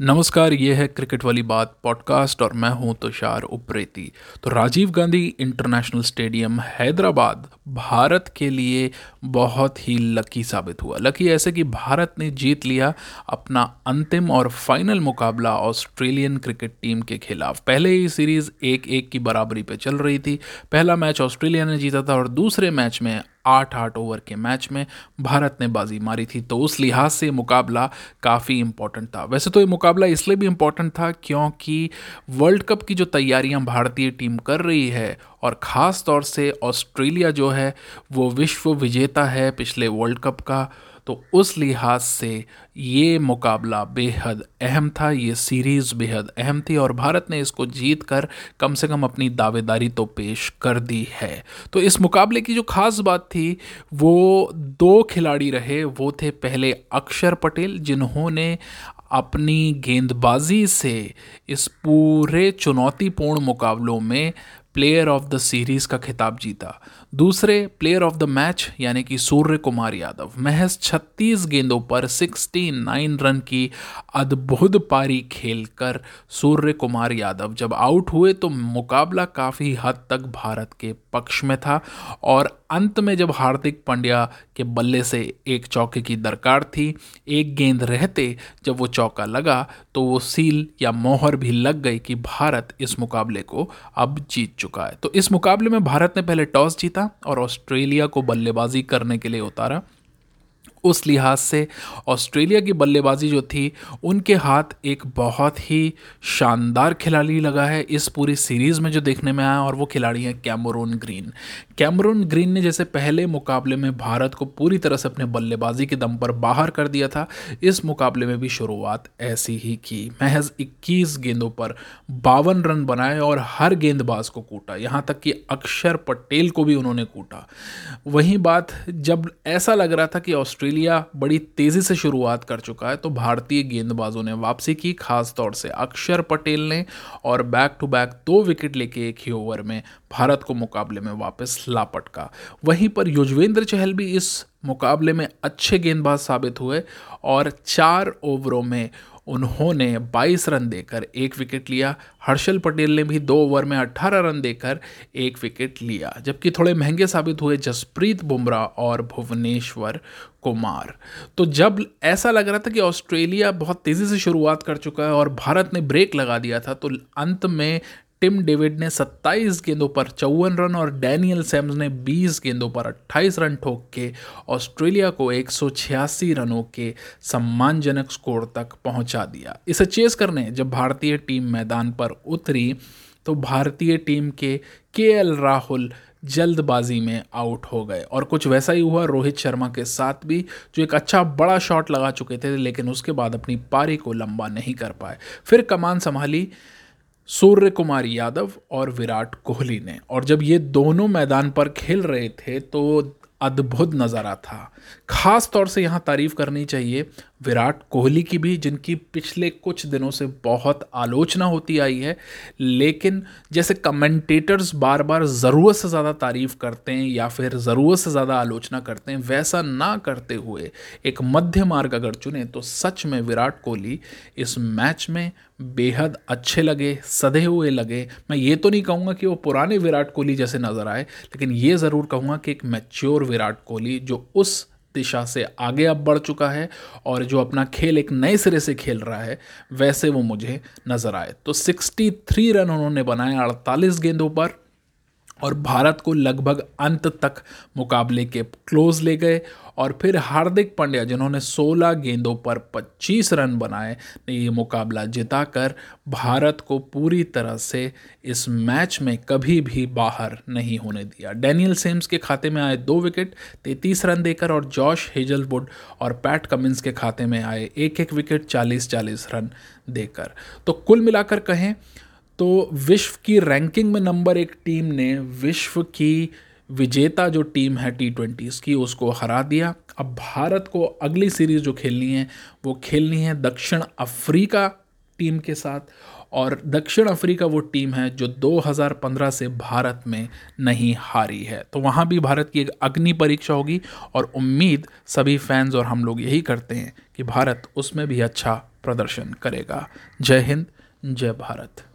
नमस्कार, ये है क्रिकेट वाली बात पॉडकास्ट और मैं हूँ तुषार उप्रेती। तो राजीव गांधी इंटरनेशनल स्टेडियम हैदराबाद भारत के लिए बहुत ही लकी साबित हुआ। लकी ऐसे कि भारत ने जीत लिया अपना अंतिम और फाइनल मुकाबला ऑस्ट्रेलियन क्रिकेट टीम के खिलाफ। पहले ही सीरीज़ एक एक की बराबरी पे चल रही थी। पहला मैच ऑस्ट्रेलिया ने जीता था और दूसरे मैच में आठ आठ ओवर के मैच में भारत ने बाजी मारी थी। तो उस लिहाज से मुकाबला काफ़ी इंपॉर्टेंट था। वैसे तो ये मुकाबला इसलिए भी इंपॉर्टेंट था क्योंकि वर्ल्ड कप की जो तैयारियाँ भारतीय टीम कर रही है और ख़ास तौर से ऑस्ट्रेलिया जो है, वो विश्व विजेता है पिछले वर्ल्ड कप का। तो उस लिहाज से ये मुकाबला बेहद अहम था, ये सीरीज़ बेहद अहम थी और भारत ने इसको जीत कर कम से कम अपनी दावेदारी तो पेश कर दी है। तो इस मुकाबले की जो ख़ास बात थी, वो दो खिलाड़ी रहे, वो थे पहले अक्षर पटेल, जिन्होंने अपनी गेंदबाजी से इस पूरे चुनौतीपूर्ण मुकाबलों में प्लेयर ऑफ़ द सीरीज़ का खिताब जीता। दूसरे प्लेयर ऑफ़ द मैच यानी कि सूर्य कुमार यादव। महज 36 गेंदों पर 69 रन की अद्भुत पारी खेलकर सूर्य कुमार यादव जब आउट हुए तो मुकाबला काफ़ी हद तक भारत के पक्ष में था और अंत में जब हार्दिक पांड्या के बल्ले से एक चौके की दरकार थी, एक गेंद रहते जब वो चौका लगा तो वो सील या मोहर भी लग गई कि भारत इस मुकाबले को अब जीत चुका है। तो इस मुकाबले में भारत ने पहले टॉस जीता और ऑस्ट्रेलिया को बल्लेबाजी करने के लिए उतारा। उस लिहाज से ऑस्ट्रेलिया की बल्लेबाजी जो थी, उनके हाथ एक बहुत ही शानदार खिलाड़ी लगा है इस पूरी सीरीज़ में जो देखने में आया, और वो खिलाड़ी हैं कैमरून ग्रीन। कैमरून ग्रीन ने जैसे पहले मुकाबले में भारत को पूरी तरह से अपने बल्लेबाजी के दम पर बाहर कर दिया था, इस मुकाबले में भी शुरुआत ऐसी ही की। महज 21 गेंदों पर बावन रन बनाए और हर गेंदबाज को कूटा। यहाँ तक कि अक्षर पटेल को भी उन्होंने कूटा। वही बात जब ऐसा लग रहा था कि ऑस्ट्रेलिया बड़ी तेज़ी से शुरुआत कर चुका है तो भारतीय गेंदबाजों ने वापसी की खास तौर से अक्षर पटेल ने, और बैक टू बैक दो विकेट लेके एक ही ओवर में भारत को मुकाबले में वापस लापटका वहीं पर युजवेंद्र चहल भी इस मुकाबले में अच्छे गेंदबाज साबित हुए, और चार ओवरों में उन्होंने 22 रन देकर एक विकेट लिया। हर्षल पटेल ने भी दो ओवर में 18 रन देकर एक विकेट लिया, जबकि थोड़े महँगे साबित हुए जसप्रीत बुमराह और भुवनेश्वर कुमार। तो जब ऐसा लग रहा था कि ऑस्ट्रेलिया बहुत तेज़ी से शुरुआत कर चुका है और भारत ने ब्रेक लगा दिया था तो अंत में टिम डेविड ने 27 गेंदों पर चौवन रन और डैनियल सैम्स ने 20 गेंदों पर 28 रन ठोक के ऑस्ट्रेलिया को एक सौ छियासी रनों के सम्मानजनक स्कोर तक पहुँचा दिया। इसे चेस करने जब भारतीय टीम मैदान पर उतरी तो भारतीय टीम के के राहुल जल्दबाजी में आउट हो गए। और कुछ वैसा ही हुआ, रोहित शर्मा के साथ भी, जो एक अच्छा बड़ा शॉट लगा चुके थे, लेकिन उसके बाद अपनी पारी को लंबा नहीं कर पाए। फिर कमान संभाली सूर्य कुमार यादव और विराट कोहली ने। और जब ये दोनों मैदान पर खेल रहे थे तो अद्भुत नज़ारा था। ख़ास तौर से यहाँ तारीफ़ करनी चाहिए विराट कोहली की भी, जिनकी पिछले कुछ दिनों से बहुत आलोचना होती आई है, लेकिन जैसे कमेंटेटर्स बार बार ज़रूरत से ज़्यादा तारीफ़ करते हैं या फिर ज़रूरत से ज़्यादा आलोचना करते हैं, वैसा ना करते हुए एक मध्य मार्ग अगर चुने तो सच में विराट कोहली इस मैच में बेहद अच्छे लगे, सधे हुए लगे। मैं ये तो नहीं कहूँगा कि वो पुराने विराट कोहली जैसे नज़र आए, लेकिन ये ज़रूर कहूँगा कि एक मैच्योर विराट कोहली, जो उस दिशा से आगे अब बढ़ चुका है और जो अपना खेल एक नए सिरे से खेल रहा है, वैसे वो मुझे नज़र आए। तो 63 रन उन्होंने बनाए 48 गेंदों पर। और भारत को लगभग अंत तक मुकाबले के क्लोज ले गए और फिर हार्दिक पांड्या, जिन्होंने 16 गेंदों पर 25 रन बनाए, ने ये मुकाबला जिताकर भारत को पूरी तरह से इस मैच में कभी भी बाहर नहीं होने दिया। डैनियल सेम्स के खाते में आए दो विकेट 33 रन देकर और जॉश हेजलवुड और पैट कमिंस के खाते में आए एक एक विकेट 40-40 रन देकर। तो कुल मिलाकर कहें तो विश्व की रैंकिंग में नंबर एक टीम ने विश्व की विजेता जो टीम है टी ट्वेंटीज़ की, उसको हरा दिया। अब भारत को अगली सीरीज़ जो खेलनी है, वो खेलनी है दक्षिण अफ्रीका टीम के साथ। और दक्षिण अफ्रीका वो टीम है जो 2015 से भारत में नहीं हारी है। तो वहाँ भी भारत की एक अग्नि परीक्षा होगी और उम्मीद सभी फैंस और हम लोग यही करते हैं कि भारत उसमें भी अच्छा प्रदर्शन करेगा। जय हिंद, जय भारत।